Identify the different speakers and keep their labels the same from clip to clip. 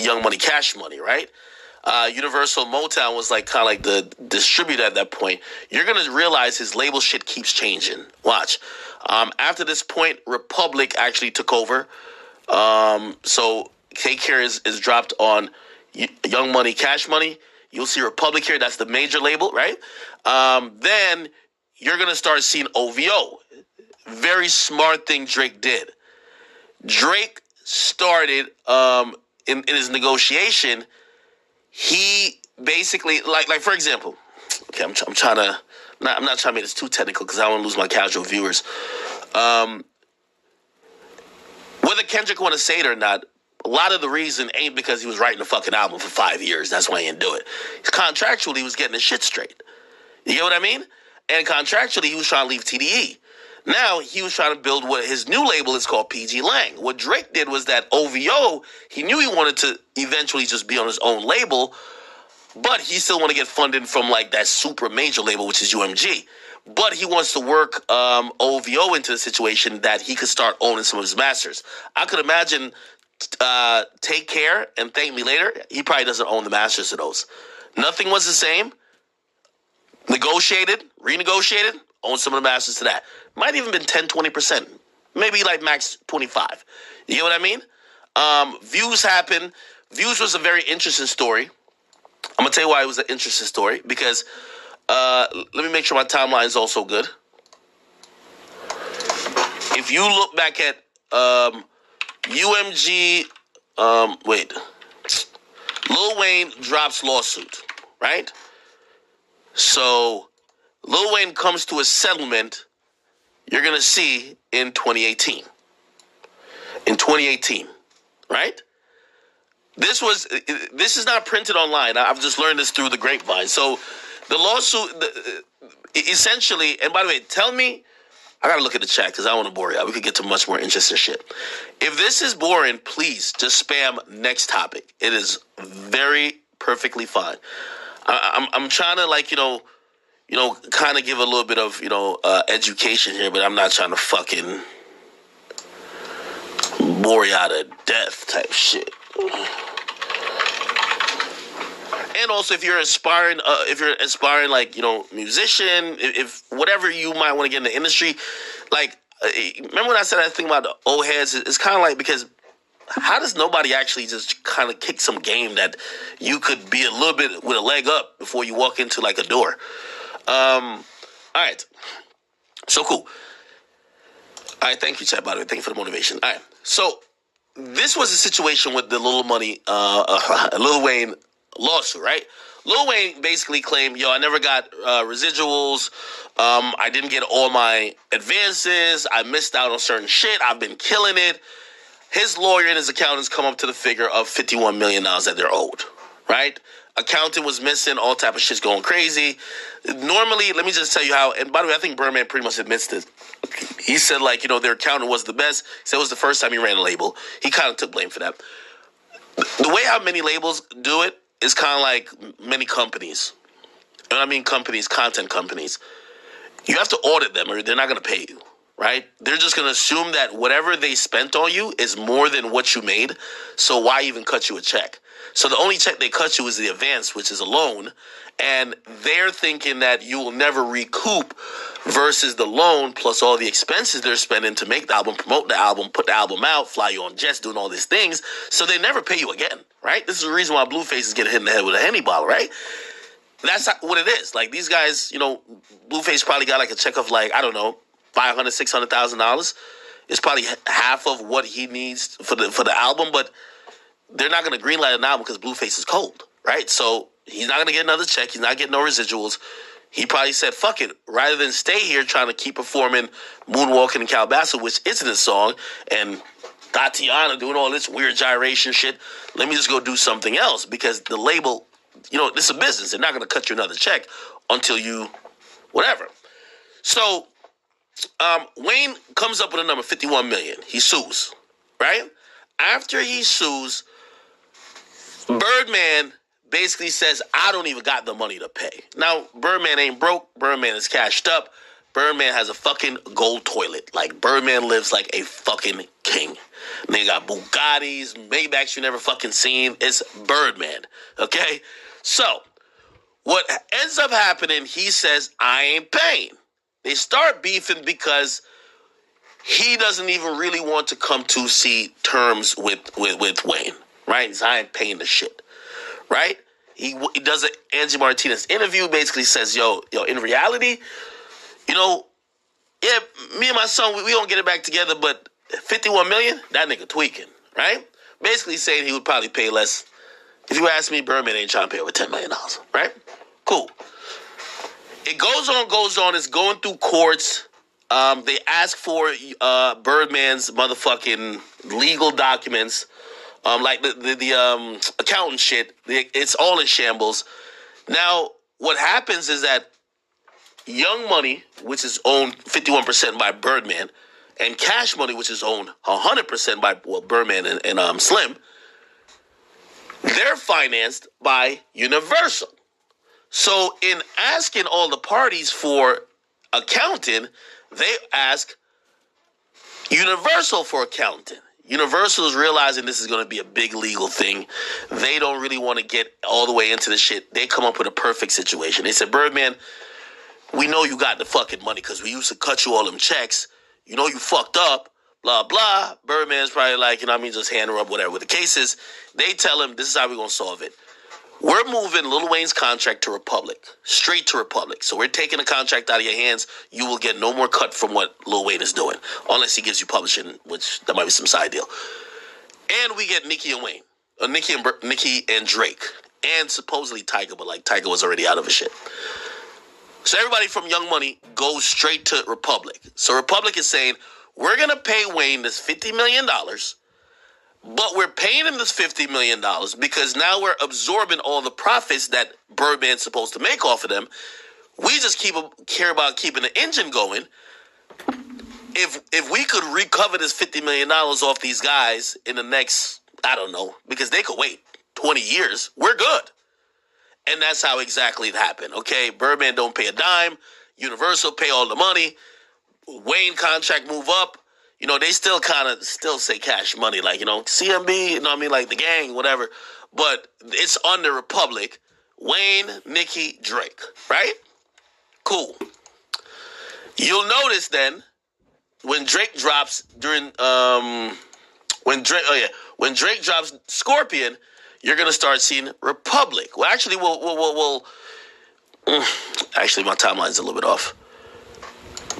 Speaker 1: Young Money, Cash Money, right? Uh, Universal Motown was like kind of like the distributor at that point. You're gonna realize his label shit keeps changing. Watch. Um, after this point, Republic actually took over. Um, so Take Care is, is dropped on Young Money, Cash Money. You'll see Republic here. That's the major label, right? Um, then you're gonna start seeing OVO. Very smart thing Drake did. Drake started um, in, in his negotiation. He basically, like, like for example, okay, I'm, I'm trying to, not, I'm not trying to make this too technical because I don't want to lose my casual viewers. Um, whether Kendrick want to say it or not, a lot of the reason ain't because he was writing a fucking album for five years. That's why he didn't do it. Contractually, he was getting his shit straight. You get what I mean? And contractually, he was trying to leave TDE. Now he was trying to build what his new label is called PG Lang. What Drake did was that OVO, he knew he wanted to eventually just be on his own label, but he still want to get funding from like that super major label, which is UMG. But he wants to work um, OVO into the situation that he could start owning some of his masters. I could imagine uh, Take Care and Thank Me Later. He probably doesn't own the masters of those. Nothing was the same. Negotiated, renegotiated, own some of the masters to that. Might even been 10, 20%. Maybe like max 25. You know what I mean? Um, views happen. Views was a very interesting story. I'm gonna tell you why it was an interesting story because uh, let me make sure my timeline is also good. If you look back at um, UMG, um, wait, Lil Wayne drops lawsuit, right? So Lil Wayne comes to a settlement you're going to see in 2018. In 2018, right? This was this is not printed online. I've just learned this through the grapevine. So the lawsuit the, essentially, and by the way, tell me I gotta look at the chat because I want to bore you. We could get to much more interesting shit. If this is boring, please just spam next topic. It is very perfectly fine. I, I'm I'm trying to like you know you know, kind of give a little bit of, you know, uh, education here, but I'm not trying to fucking bore you out of death type shit. And also, if you're aspiring, uh, if you're aspiring, like you know, musician, if, if whatever you might want to get in the industry, like uh, remember when I said I think about the old heads? It's kind of like because how does nobody actually just kind of kick some game that you could be a little bit with a leg up before you walk into like a door? Um, all right. So cool. All right, thank you, Chad. By the way, thank you for the motivation. All right, so this was a situation with the Little Money, uh, uh Lil Wayne lawsuit, right? Lil Wayne basically claimed, "Yo, I never got uh, residuals. Um, I didn't get all my advances. I missed out on certain shit. I've been killing it." His lawyer and his accountants come up to the figure of fifty-one million dollars that they're owed, right? Accountant was missing, all type of shit's going crazy. Normally, let me just tell you how. And by the way, I think Birdman pretty much admits this. He said like you know their accountant was the best. He said it was the first time he ran a label. He kind of took blame for that. The way how many labels do it is kind of like many companies. And I mean companies, content companies. You have to audit them, or they're not going to pay you right? They're just going to assume that whatever they spent on you is more than what you made. So why even cut you a check? So the only check they cut you is the advance, which is a loan. And they're thinking that you will never recoup versus the loan plus all the expenses they're spending to make the album, promote the album, put the album out, fly you on jets, doing all these things. So they never pay you again, right? This is the reason why Blueface is getting hit in the head with a Henny bottle, right? That's what it is. Like these guys, you know, Blueface probably got like a check of like, I don't know, five hundred, six hundred thousand dollars. It's probably half of what he needs for the for the album, but they're not going to greenlight an album because Blueface is cold, right? So he's not going to get another check. He's not getting no residuals. He probably said, "Fuck it," rather than stay here trying to keep performing "Moonwalking" and Calabasas, which isn't a song, and Tatiana doing all this weird gyration shit. Let me just go do something else because the label, you know, this is a business. They're not going to cut you another check until you, whatever. So um, Wayne comes up with a number 51 million. He sues, right? After he sues, Birdman basically says, I don't even got the money to pay. Now, Birdman ain't broke. Birdman is cashed up. Birdman has a fucking gold toilet. Like Birdman lives like a fucking king. They got Bugattis, Maybachs you never fucking seen. It's Birdman. Okay? So, what ends up happening, he says, I ain't paying. They start beefing because he doesn't even really want to come to see terms with, with, with Wayne. Right? Ain't paying the shit. Right? He, he does an Angie Martinez interview, basically says, yo, yo, in reality, you know, yeah, me and my son, we, we don't get it back together, but 51 million, that nigga tweaking, right? Basically saying he would probably pay less. If you ask me, Birdman ain't trying to pay over $10 million, right? Cool. It goes on, goes on. It's going through courts. Um, they ask for uh, Birdman's motherfucking legal documents, um, like the the, the um, accountant shit. It's all in shambles. Now, what happens is that Young Money, which is owned 51% by Birdman, and Cash Money, which is owned 100% by well, Birdman and, and um, Slim, they're financed by Universal. So, in asking all the parties for accounting, they ask Universal for accounting. Universal is realizing this is going to be a big legal thing. They don't really want to get all the way into the shit. They come up with a perfect situation. They said, Birdman, we know you got the fucking money because we used to cut you all them checks. You know you fucked up, blah, blah. Birdman's probably like, you know I mean, just hand her up, whatever. The cases, they tell him this is how we're going to solve it. We're moving Lil Wayne's contract to Republic, straight to Republic. So we're taking the contract out of your hands. You will get no more cut from what Lil Wayne is doing, unless he gives you publishing, which that might be some side deal. And we get Nicki and Wayne, uh, Nicki and Nicki and Drake, and supposedly Tyga, but like Tyga was already out of his shit. So everybody from Young Money goes straight to Republic. So Republic is saying, we're to pay Wayne this $50 million, but we're paying him this $50 million because now we're absorbing all the profits that Birdman's supposed to make off of them. We just keep care about keeping the engine going. If if we could recover this $50 million off these guys in the next, I don't know, because they could wait 20 years, we're good. And that's how exactly it happened. Okay, Birdman don't pay a dime. Universal pay all the money. Wayne contract move up. You know, they still kind of still say cash money, like, you know, CMB, you know what I mean, like the gang, whatever. But it's under Republic. Wayne, Nicki, Drake, right? Cool. You'll notice then when Drake drops during um when Drake oh yeah, when Drake drops Scorpion, you're going to start seeing Republic. Well, actually, we'll, we'll, we'll, we'll mm, actually, my timeline's a little bit off.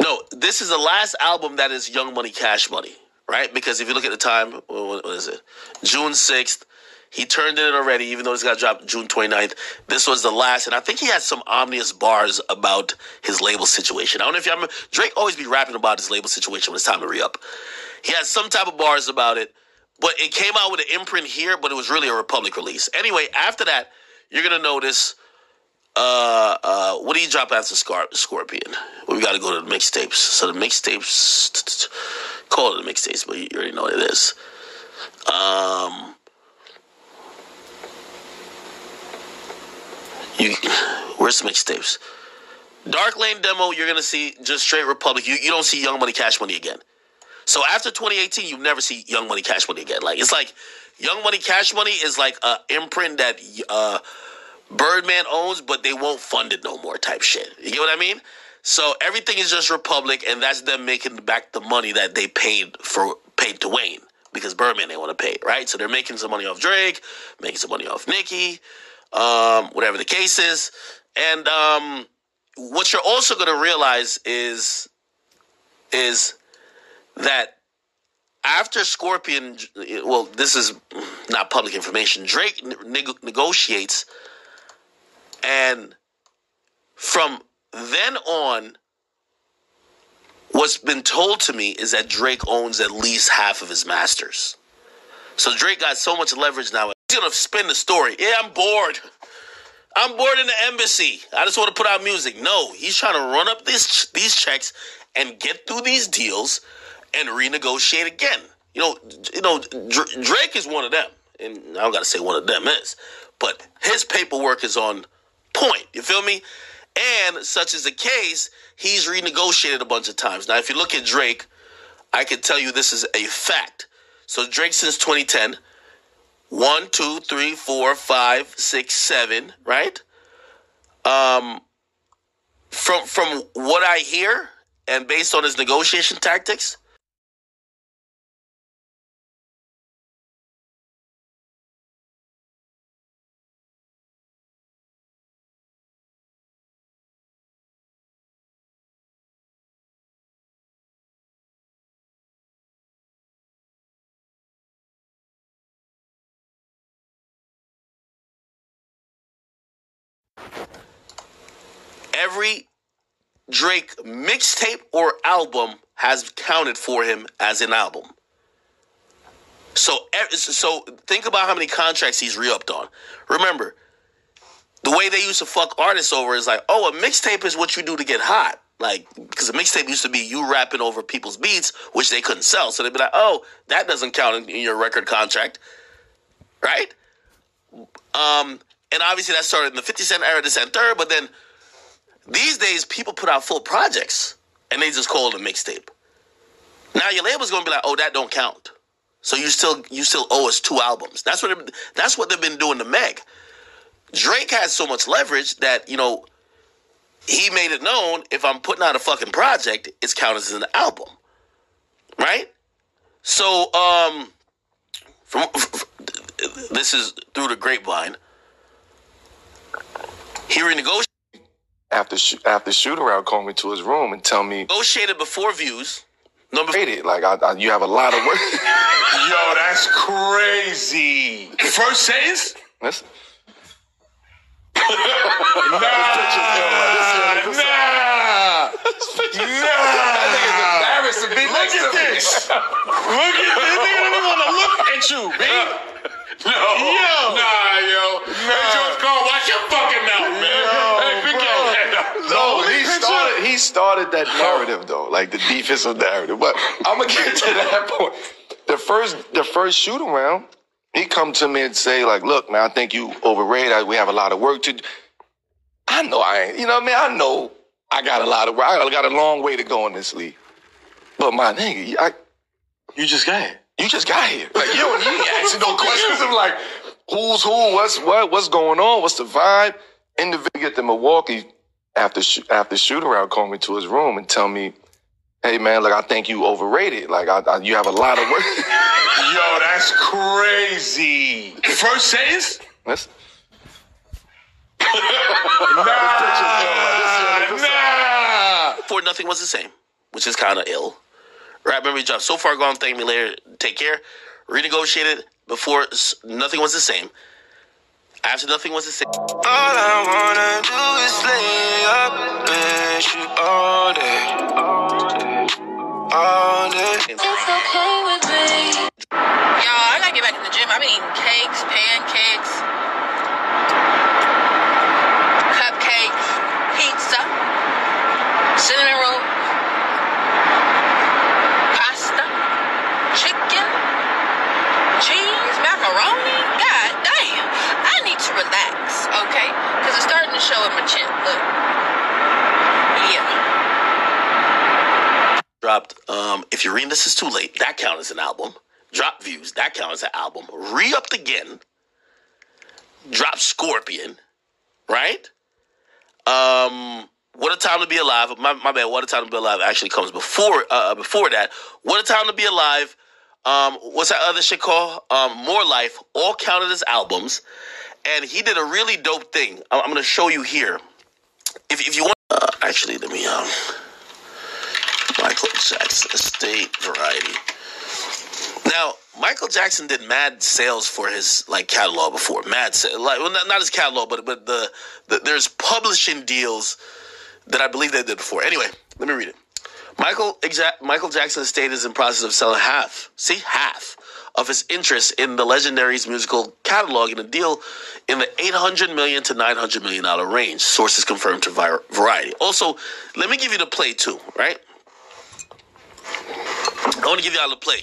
Speaker 1: No, this is the last album that is Young Money, Cash Money, right? Because if you look at the time, what is it? June 6th. He turned it in already, even though it's got dropped June 29th. This was the last, and I think he had some ominous bars about his label situation. I don't know if you remember. Drake always be rapping about his label situation when it's time to re up. He had some type of bars about it. But it came out with an imprint here, but it was really a Republic release. Anyway, after that, you're gonna notice. Uh, uh, what do you drop after Scar- Scorpion? Well, we got to go to the mixtapes. So the mixtapes, call it the mixtapes, but you already know what it is. Um, you, where's the mixtapes? Dark Lane demo, you're gonna see just straight Republic. You you don't see Young Money, Cash Money again. So after 2018, you never see Young Money Cash Money again. Like it's like Young Money Cash Money is like a imprint that uh, Birdman owns, but they won't fund it no more type shit. You get what I mean? So everything is just Republic, and that's them making back the money that they paid for paid to Wayne because Birdman they want to pay, right? So they're making some money off Drake, making some money off Nicki, um, whatever the case is, and um, what you're also going to realize is is that after Scorpion, well, this is not public information. Drake neg- negotiates, and from then on, what's been told to me is that Drake owns at least half of his masters. So Drake got so much leverage now. He's gonna spin the story. Yeah, I'm bored. I'm bored in the embassy. I just want to put out music. No, he's trying to run up these these checks and get through these deals and renegotiate again. You know, you know, Drake is one of them, and I don't got to say one of them is, but his paperwork is on point. You feel me? And such is the case, he's renegotiated a bunch of times. Now, if you look at Drake, I can tell you this is a fact. So Drake since 2010, one, two, three, four, five, six, seven, right? Um, from from what I hear, and based on his negotiation tactics, every Drake mixtape or album has counted for him as an album. So, so think about how many contracts he's re-upped on. Remember, the way they used to fuck artists over is like, oh, a mixtape is what you do to get hot. Like, because a mixtape used to be you rapping over people's beats, which they couldn't sell. So they'd be like, oh, that doesn't count in, your record contract. Right? Um, and obviously that started in the 50 Cent era, this and third, but then these days, people put out full projects and they just call it a mixtape. Now your label's gonna be like, "Oh, that don't count." So you still you still owe us two albums. That's what that's what they've been doing to Meg. Drake has so much leverage that you know he made it known if I'm putting out a fucking project, it's counted as an album, right? So um, from, from this is through the grapevine. He renegotiated
Speaker 2: after sh- after shoot around call me to his room and tell me
Speaker 1: negotiated before views.
Speaker 2: Number it like I, I, you have a lot of work.
Speaker 3: Yo, that's crazy. First sentence. Listen. nah, nah, nah. That nigga's embarrassed to be Look next at to this. Look at this. Nigga don't even want to look at you, B. No. Yo. Nah, yo. Nah. Hey, George Cole, watch your fucking mouth, man. Yo, hey, big
Speaker 2: no, he started. He started that narrative though, like the defensive narrative. But I'm gonna get to that point. The first, the first shoot around, he come to me and say like, "Look, man, I think you overrated. We have a lot of work to." do. I know I ain't. You know what I mean? I know I got a lot of work. I got a long way to go in this league. But my nigga, I,
Speaker 3: you just got here.
Speaker 2: You just got here. Like you, don't, you asking no questions. I'm like, who's who? What's what? What's going on? What's the vibe? Individual at the Milwaukee after sh- after shoot around call me to his room and tell me, "Hey man, like I think you overrated. Like I, I, you have a lot of work."
Speaker 3: Yo, that's crazy. First sentence. Listen.
Speaker 1: nah, nah. Before nothing was the same, which is kind of ill. Right? Remember, he dropped so far gone. Thank me later. Take care. Renegotiated before nothing was the same. After nothing was the same. All I wanna do is lay up with you all day. All day. It's okay with me. Y'all, I gotta get back in the gym. I've been eating cakes, pancakes, cupcakes, pizza, cinnamon roll, pasta, chicken, cheese, macaroni. God damn. I need to relax, okay? Because it's starting to show in my chin. Look. Yeah. Dropped, um, if you're reading this is too late, that counts as an album. Drop views, that counts as an album. Re-upped again. Drop Scorpion, right? Um, what a time to be alive. My, my bad. What a time to be alive actually comes before uh, before that. What a time to be alive um, what's that other shit called? Um, More Life, all counted as albums. And he did a really dope thing. I'm, I'm going to show you here. If, if you want, uh, actually, let me, um, Michael Jackson, Estate Variety. Now, Michael Jackson did mad sales for his like catalog before. Mad like well, not, not his catalog, but but the, the there's publishing deals that I believe they did before. Anyway, let me read it. Michael exa- Michael Jackson's estate is in process of selling half, see, half of his interest in the legendary's musical catalog in a deal in the 800 million to 900 million dollar range. Sources confirmed to Variety. Also, let me give you the play too, right? I want to give you all the play.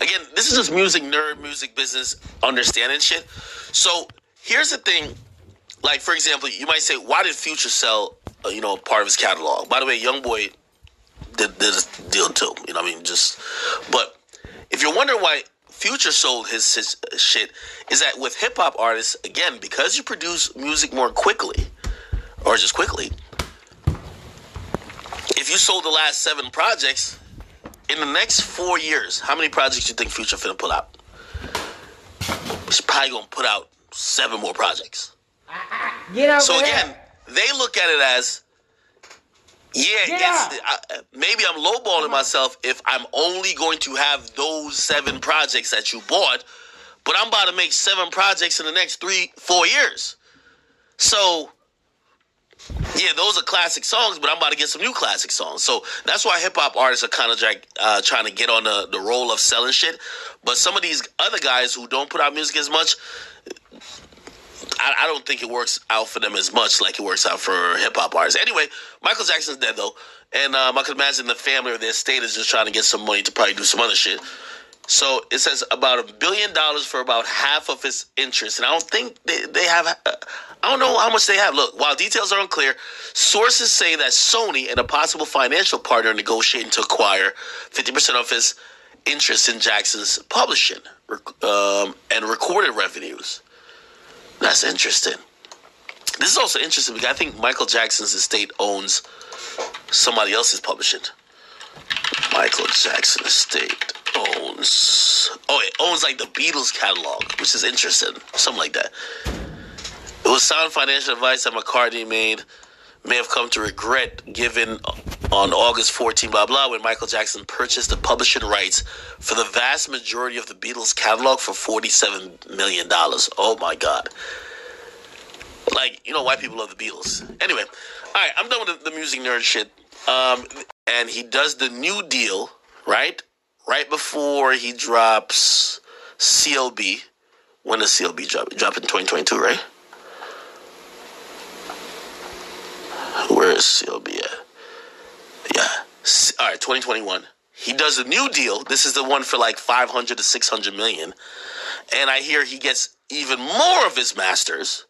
Speaker 1: Again, this is just music nerd, music business, understanding shit. So here's the thing like for example, you might say, why did Future sell, uh, you know, part of his catalog? By the way, YoungBoy did, did a deal too. You know, I mean, just but if you're wondering why Future sold his, his shit, is that with hip hop artists again because you produce music more quickly, or just quickly. If you sold the last seven projects in the next four years, how many projects do you think Future finna put out? He's probably gonna put out seven more projects.
Speaker 4: Get out
Speaker 1: So again, they look at it as, yeah, uh, maybe I'm lowballing myself if I'm only going to have those seven projects that you bought, but I'm about to make seven projects in the next three, four years. So, yeah, those are classic songs, but I'm about to get some new classic songs. So that's why hip hop artists are kind of like uh, trying to get on the, the role of selling shit. But some of these other guys who don't put out music as much, I, I don't think it works out for them as much like it works out for hip hop artists. Anyway, Michael Jackson's dead though, and um, I could imagine the family or their estate is just trying to get some money to probably do some other shit. So it says about a billion dollars for about half of his interest, and I don't think they, they have. Uh, I don't know how much they have. Look, while details are unclear, sources say that Sony and a possible financial partner are negotiating to acquire 50% of his interest in Jackson's publishing um, and recorded revenues. That's interesting. This is also interesting because I think Michael Jackson's estate owns somebody else's publishing. Michael Jackson estate owns oh it owns like the Beatles catalog, which is interesting. Something like that. It was sound financial advice that McCartney made may have come to regret given on August 14, blah blah, when Michael Jackson purchased the publishing rights for the vast majority of the Beatles catalog for 47 million dollars. Oh my god. Like, you know, white people love the Beatles. Anyway, all right, I'm done with the, the music nerd shit. Um, and he does the new deal, right? Right before he drops CLB. When does CLB drop? Drop in 2022, right? Where is CLB at? Yeah. All right, 2021. He does a new deal. This is the one for like 500 to 600 million. And I hear he gets even more of his masters.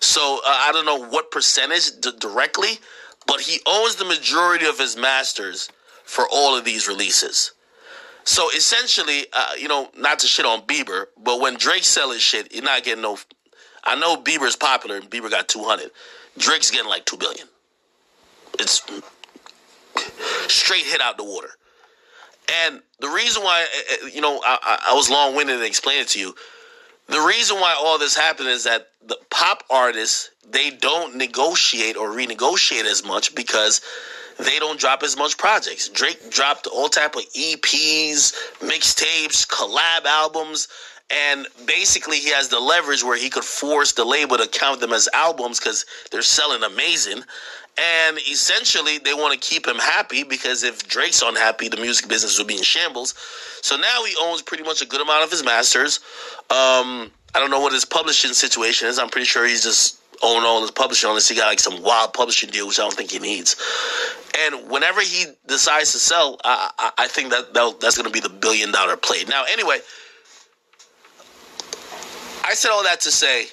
Speaker 1: So uh, I don't know what percentage d- directly, but he owns the majority of his masters for all of these releases. So essentially, uh, you know, not to shit on Bieber, but when Drake sell his shit, you're not getting no. I know Bieber's popular and Bieber got 200. Drake's getting like 2 billion. It's straight hit out the water. And the reason why, uh, uh, you know, I, I- was long winded to explain it to you. The reason why all this happened is that the pop artists they don't negotiate or renegotiate as much because they don't drop as much projects. Drake dropped all type of EPs, mixtapes, collab albums, and basically he has the leverage where he could force the label to count them as albums because they're selling amazing. And essentially, they want to keep him happy because if Drake's unhappy, the music business would be in shambles. So now he owns pretty much a good amount of his masters. Um, I don't know what his publishing situation is. I'm pretty sure he's just own all his publishing unless he got like some wild publishing deal, which I don't think he needs. And whenever he decides to sell, I, I, I think that that- that's going to be the billion dollar play. Now, anyway, I said all that to say